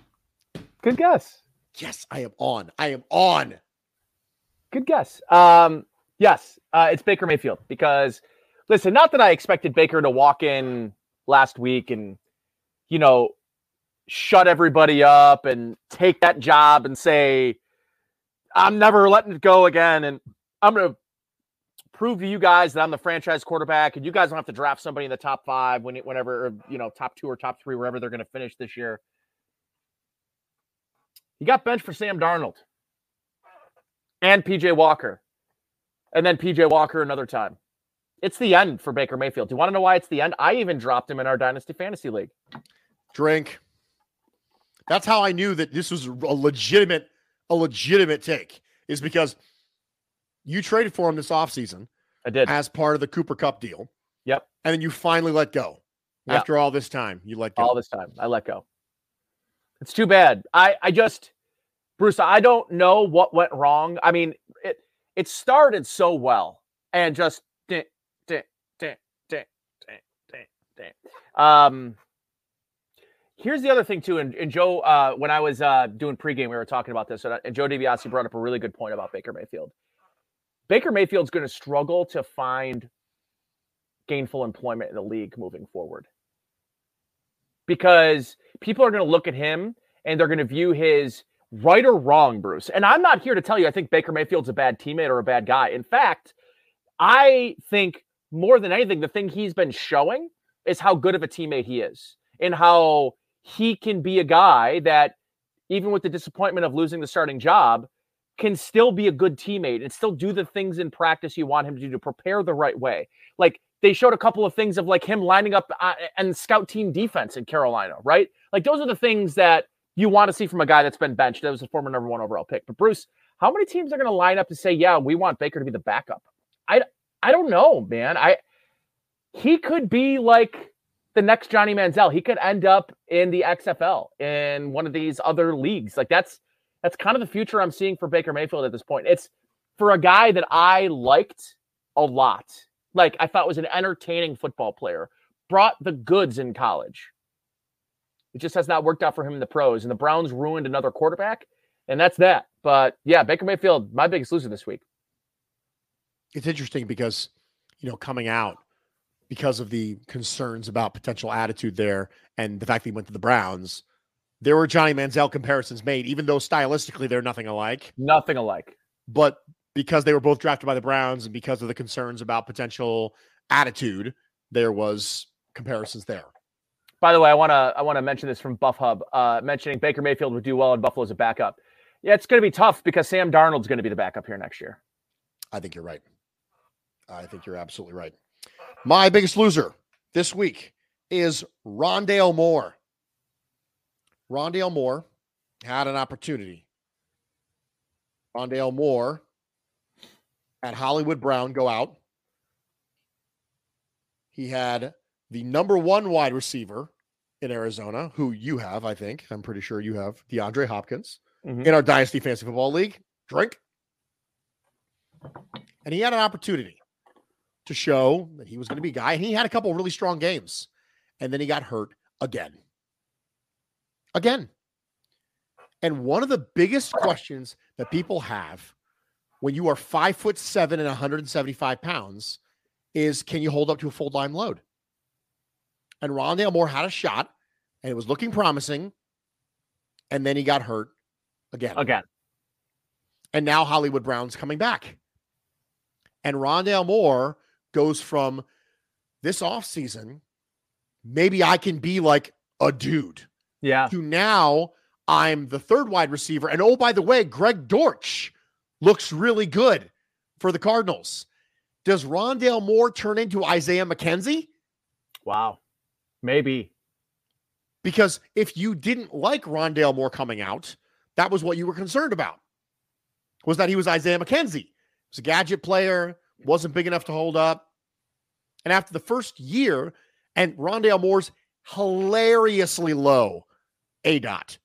Good guess. Yes, I am on. I am on. Good guess. Um, yes, uh, it's Baker Mayfield because listen, not that I expected Baker to walk in last week and you know shut everybody up and take that job and say, I'm never letting it go again. And I'm going to prove to you guys that I'm the franchise quarterback and you guys don't have to draft somebody in the top five when it, whenever, you know, top two or top three, wherever they're going to finish this year. He got benched for Sam Darnold. and PJ Walker. And then PJ Walker another time. It's the end for Baker Mayfield. Do you want to know why it's the end? I even dropped him in our Dynasty Fantasy League. Drink. That's how I knew that this was a legitimate, a legitimate take, is because you traded for him this offseason. I did. As part of the Cooper Kupp deal. Yep. And then you finally let go. Yep. After all this time, you let go. All this time. I let go. It's too bad. I, I just Bruce, I don't know what went wrong. I mean, it it started so well and just um here's the other thing too and, and joe uh when i was uh doing pregame we were talking about this and, and joe DiBiase brought up a really good point about baker mayfield baker mayfield's going to struggle to find gainful employment in the league moving forward because people are going to look at him and they're going to view his right or wrong, Bruce. And I'm not here to tell you I think Baker Mayfield's a bad teammate or a bad guy. In fact, I think more than anything, the thing he's been showing is how good of a teammate he is and how he can be a guy that, even with the disappointment of losing the starting job, can still be a good teammate and still do the things in practice you want him to do to prepare the right way. Like they showed a couple of things of like him lining up uh, and scout team defense in Carolina, right? Like those are the things that you want to see from a guy that's been benched. That was a former number one overall pick. But Bruce, how many teams are going to line up to say, "Yeah, we want Baker to be the backup"? I I don't know, man. I he could be like the next Johnny Manziel. He could end up in the XFL in one of these other leagues. Like that's that's kind of the future I'm seeing for Baker Mayfield at this point. It's for a guy that I liked a lot. Like I thought was an entertaining football player, brought the goods in college. It just has not worked out for him in the pros. And the Browns ruined another quarterback, and that's that. But yeah, Baker Mayfield, my biggest loser this week. It's interesting because, you know, coming out because of the concerns about potential attitude there and the fact that he went to the Browns, there were Johnny Manziel comparisons made, even though stylistically they're nothing alike. Nothing alike. But because they were both drafted by the Browns and because of the concerns about potential attitude, there was comparisons there. By the way, I want to I want to mention this from Buff Hub, uh, mentioning Baker Mayfield would do well in Buffalo as a backup. Yeah, it's going to be tough because Sam Darnold's going to be the backup here next year. I think you're right. I think you're absolutely right. My biggest loser this week is Rondale Moore. Rondale Moore had an opportunity. Rondale Moore had Hollywood Brown go out. He had the number one wide receiver in Arizona, who you have, I think. I'm pretty sure you have DeAndre Hopkins mm-hmm. in our Dynasty Fantasy Football League. Drink. And he had an opportunity to show that he was going to be a guy. And he had a couple really strong games. And then he got hurt again. Again. And one of the biggest questions that people have when you are five foot seven and 175 pounds is can you hold up to a full dime load? and Rondale Moore had a shot, and it was looking promising, and then he got hurt again. Again. And now Hollywood Brown's coming back. And Rondale Moore goes from this offseason, maybe I can be like a dude. Yeah. To now I'm the third wide receiver. And oh, by the way, Greg Dortch looks really good for the Cardinals. Does Rondale Moore turn into Isaiah McKenzie? Wow. Maybe. Because if you didn't like Rondale Moore coming out, that was what you were concerned about. Was that he was Isaiah McKenzie. He was a gadget player, wasn't big enough to hold up. And after the first year, and Rondale Moore's hilariously low aDOT.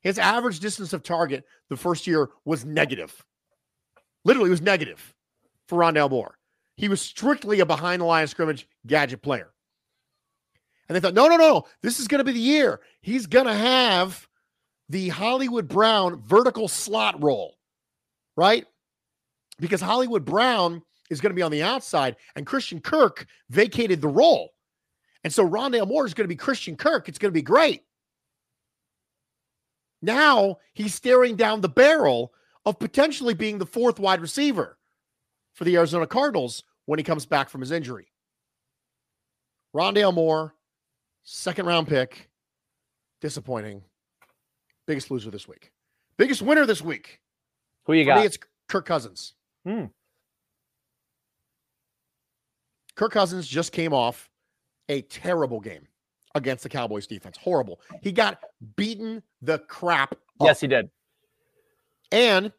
His average distance of target the first year was negative. Literally, was negative for Rondale Moore. He was strictly a behind the line scrimmage gadget player. And they thought, no, no, no, this is going to be the year. He's going to have the Hollywood Brown vertical slot role, right? Because Hollywood Brown is going to be on the outside, and Christian Kirk vacated the role. And so Rondale Moore is going to be Christian Kirk. It's going to be great. Now he's staring down the barrel of potentially being the fourth wide receiver for the Arizona Cardinals when he comes back from his injury. Rondale Moore Second round pick. Disappointing. Biggest loser this week. Biggest winner this week. Who you got? it's Kirk Cousins. Hmm. Kirk Cousins just came off a terrible game against the Cowboys defense. Horrible. He got beaten the crap. Up. Yes, he did. And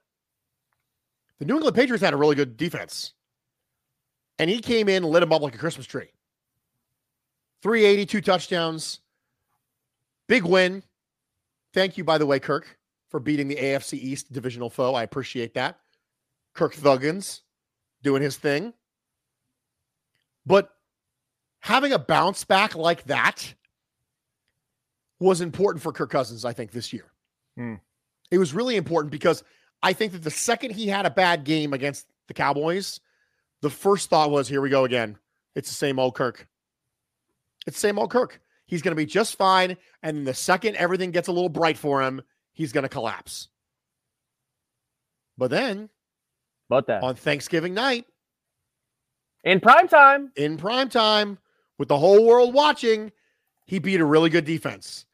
the New England Patriots had a really good defense. And he came in and lit him up like a Christmas tree. 382 touchdowns. Big win. Thank you, by the way, Kirk, for beating the AFC East divisional foe. I appreciate that. Kirk Thuggins doing his thing. But having a bounce back like that was important for Kirk Cousins, I think, this year. Hmm. It was really important because I think that the second he had a bad game against the Cowboys, the first thought was, here we go again. It's the same old Kirk. It's the same old Kirk. He's going to be just fine. And the second everything gets a little bright for him, he's going to collapse. But then But that on Thanksgiving night, in prime time. in prime time, with the whole world watching, he beat a really good defense.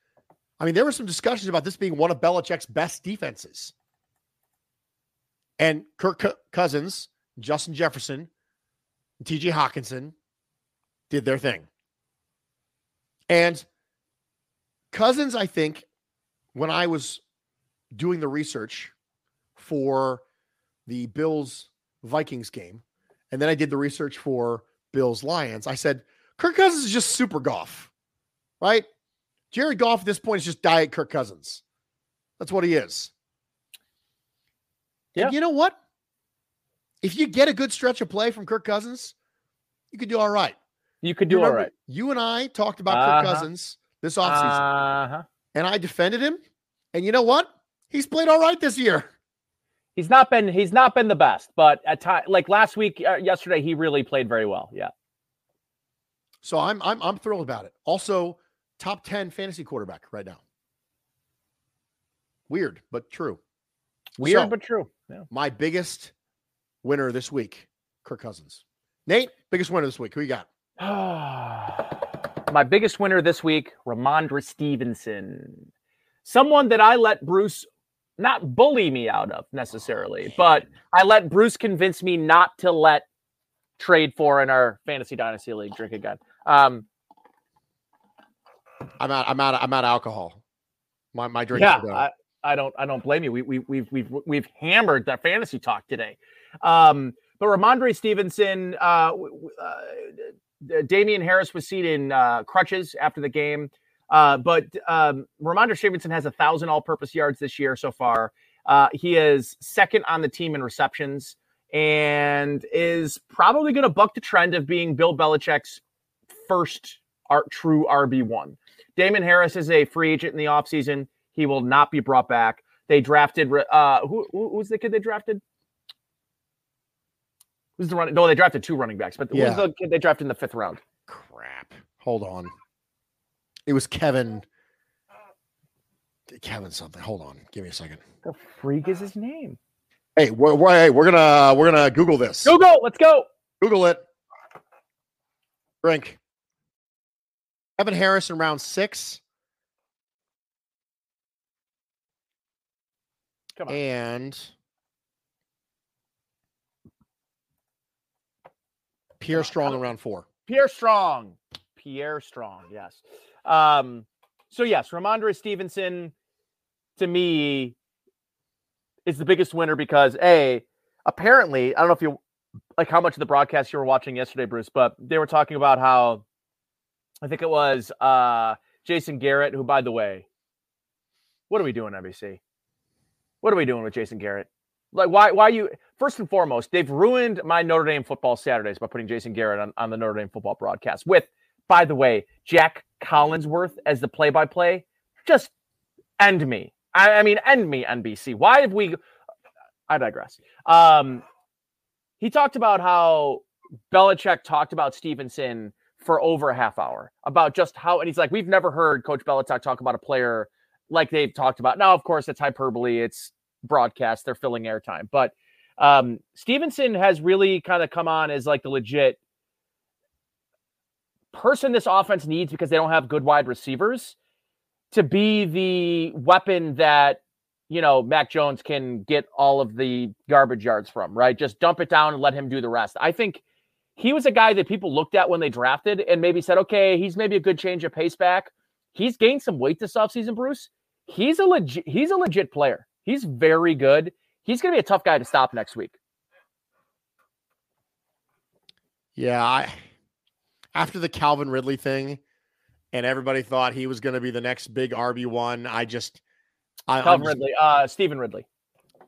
I mean, there were some discussions about this being one of Belichick's best defenses. And Kirk Co- Cousins, Justin Jefferson, TJ Hockenson did their thing. And Cousins, I think, when I was doing the research for the Bills Vikings game, and then I did the research for Bills Lions, I said, Kirk Cousins is just super Goff, right? Jared Goff at this point is just diet Kirk Cousins. That's what he is. Yeah. And you know what? If you get a good stretch of play from Kirk Cousins, you could do all right. You could do all right. You and I talked about Uh-huh. Kirk Cousins this offseason, Uh-huh. and I defended him. And you know what? He's played all right this year. He's not been he's not been the best, but at time like last week, uh, yesterday, he really played very well. Yeah. So I'm I'm I'm thrilled about it. Also, top 10 fantasy quarterback right now. Weird, but true. Weird, So, but true. Yeah. my biggest winner this week, Kirk Cousins. Nate, biggest winner this week. Who you got? My biggest winner this week, Rhamondre Stevenson. Someone that I let Bruce not bully me out of necessarily, but I let Bruce convince me not to let trade for in our fantasy dynasty league drink again. Um, I'm out. I'm out. I'm out of alcohol. My my drink. yeah, I, I don't I don't blame you. We we we've we've we've hammered that fantasy talk today. Um, but Rhamondre Stevenson, uh, uh, Damien Harris was seen in uh, crutches after the game. Uh, but um, Rhamondre Stevenson has a thousand all-purpose yards this year so far. Uh, he is second on the team in receptions and is probably going to buck the trend of being Bill Belichick's first art, true RB one. Damien Harris is a free agent in the offseason. He will not be brought back. They drafted uh who who- who's the kid they drafted? Who's the running? No, they drafted two running backs, but Yeah. who's the kid they drafted in the fifth round? Crap. Hold on. It was Kevin. Kevin something. Hold on. Give me a second. The freak is his name? Hey, we're, we're, hey, we're gonna we're gonna Google this. Google, let's go. Google it. Drink. Evan Harris in round six, Come on. and Pierre Strong in round four. Pierre Strong. Pierre Strong, yes. Um, so yes, Rhamondre Stevenson to me is the biggest winner because a apparently, I don't know if you like how much of the broadcast you were watching yesterday, Bruce, but they were talking about how I think it was uh Jason Garrett, who by the way, what are we doing, NBC? What are we doing with Jason Garrett? Like why why you first and foremost, they've ruined my Notre Dame football Saturdays by putting Jason Garrett on, on the Notre Dame football broadcast with, by the way, Jac Collinsworth as the play by play. Just end me. I, I mean, end me, NBC. Why have we? I digress. Um, he talked about how Belichick talked about Stevenson for over a half hour about just how, and he's like, we've never heard Coach Belichick talk about a player like they've talked about. Now, of course, it's hyperbole. It's broadcast. They're filling airtime, but um, Stevenson has really kind of come on as like the legit person this offense needs because they don't have good wide receivers to be the weapon that you know, Mac Jones can get all of the garbage yards from, right? Just dump it down and let him do the rest. I think he was a guy that people looked at when they drafted and maybe said, okay, he's maybe a good change of pace back. He's gained some weight this offseason, Bruce. He's a legit he's a legit player. He's very good. He's gonna be a tough guy to stop next week. Yeah, I after the Calvin Ridley thing, and everybody thought he was going to be the next big RB one. I just, I, Calvin just, Ridley, uh, Stevan Ridley.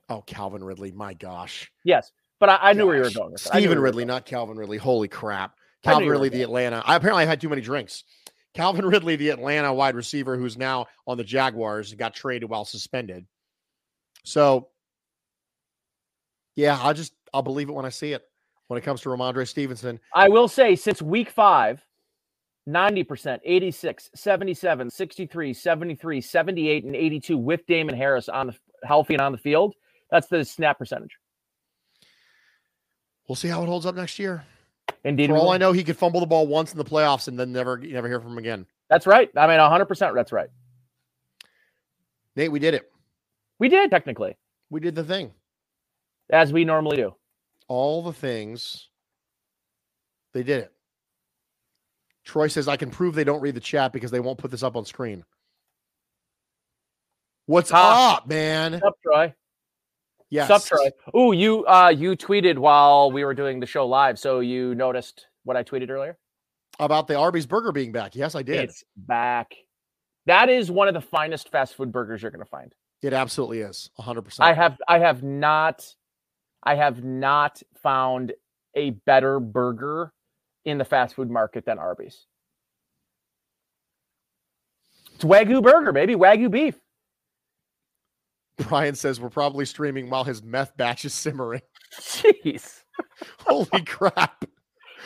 Oh, Calvin Ridley. My gosh. Yes, but I, I knew where you were going. Stevan Ridley, not Calvin Ridley. Holy crap! Calvin Ridley, the Atlanta. I apparently had too many drinks. Calvin Ridley, the Atlanta wide receiver, who's now on the Jaguars, got traded while suspended. So, yeah, I'll just I'll believe it when I see it. When it comes to Rhamondre Stevenson, I will say since week five, 90%, 86, 77, 63, 73, 78, and 82 with Damien Harris on the healthy and on the field. That's the snap percentage. We'll see how it holds up next year. Indeed. For all I know, he could fumble the ball once in the playoffs and then never never hear from him again. That's right. I mean, 100% that's right. Nate, we did it. We did, technically. We did the thing. As we normally do. All the things. They did it. Troy says, I can prove they don't read the chat because they won't put this up on screen. What's up, man? What's up, Troy? Yes. Troy? Ooh, you uh you tweeted while we were doing the show live, so you noticed what I tweeted earlier? About the Arby's burger being back. Yes, I did. It's back. That is one of the finest fast food burgers you're gonna find. It absolutely is. 100%. I have I have not I have not found a better burger in the fast food market than Arby's. It's Wagyu burger, baby. Wagyu beef. Brian says we're probably streaming while his meth batch is simmering. Jeez. Holy crap.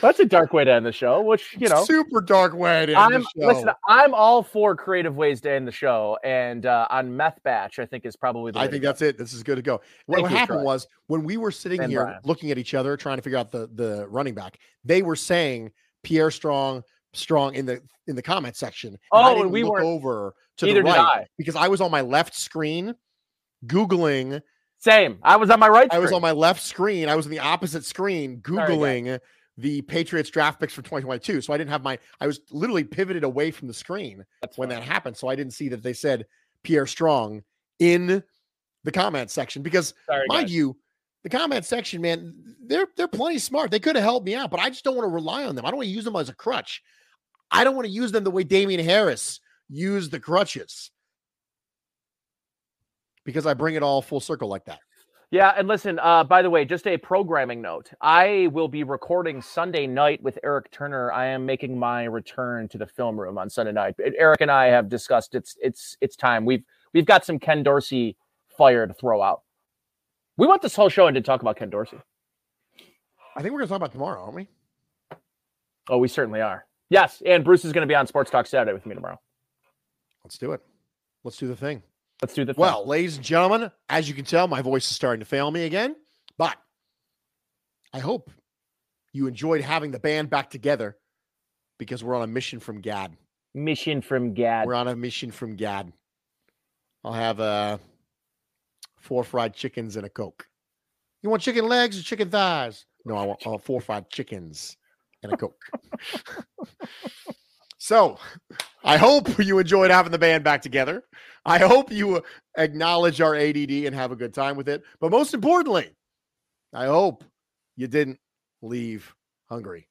That's a dark way to end the show, which you know, super dark way to end I'm, the show. Listen, I'm all for creative ways to end the show, and uh, on meth batch, I think is probably the. I think that's it. This is good to go. What, what happened was when we were sitting and here Brian. looking at each other, trying to figure out the the running back, they were saying Pierre Strong, Strong in the in the comment section. Oh, and we were over to the right I. because I was on my left screen, googling. Same. I was on my right. I was on my left screen. I was in the opposite screen, googling the Patriots draft picks for 2022. So I didn't have my, I was literally pivoted away from the screen That's when that happened. So I didn't see that they said Pierre Strong in the comment section because, Sorry, mind guys. you, the comment section, man, they're they're plenty smart. They could have helped me out, but I just don't want to rely on them. I don't want to use them as a crutch. I don't want to use them the way Damien Harris used the crutches because I bring it all full circle like that. Yeah, and listen, uh, by the way, just a programming note. I will be recording Sunday night with Eric Turner. I am making my return to the film room on Sunday night. Eric and I have discussed it's it's it's time. We've we've got some Ken Dorsey fire to throw out. We went this whole show and did talk about Ken Dorsey. I think we're gonna talk about tomorrow, aren't we? Oh, we certainly are. Yes, and Bruce is gonna be on Sports Talk Saturday with me tomorrow. Let's do it. Let's do the thing. Let's do the thing. Well, ladies and gentlemen, as you can tell, my voice is starting to fail me again, but I hope you enjoyed having the band back together because we're on a mission from Gad. Mission from Gad. We're on a mission from Gad. I'll have uh, four fried chickens and a Coke. You want chicken legs or chicken thighs? No, I want uh, four fried chickens and a Coke. so I hope you enjoyed having the band back together. I hope you acknowledge our ADD and have a good time with it. But most importantly, I hope you didn't leave hungry.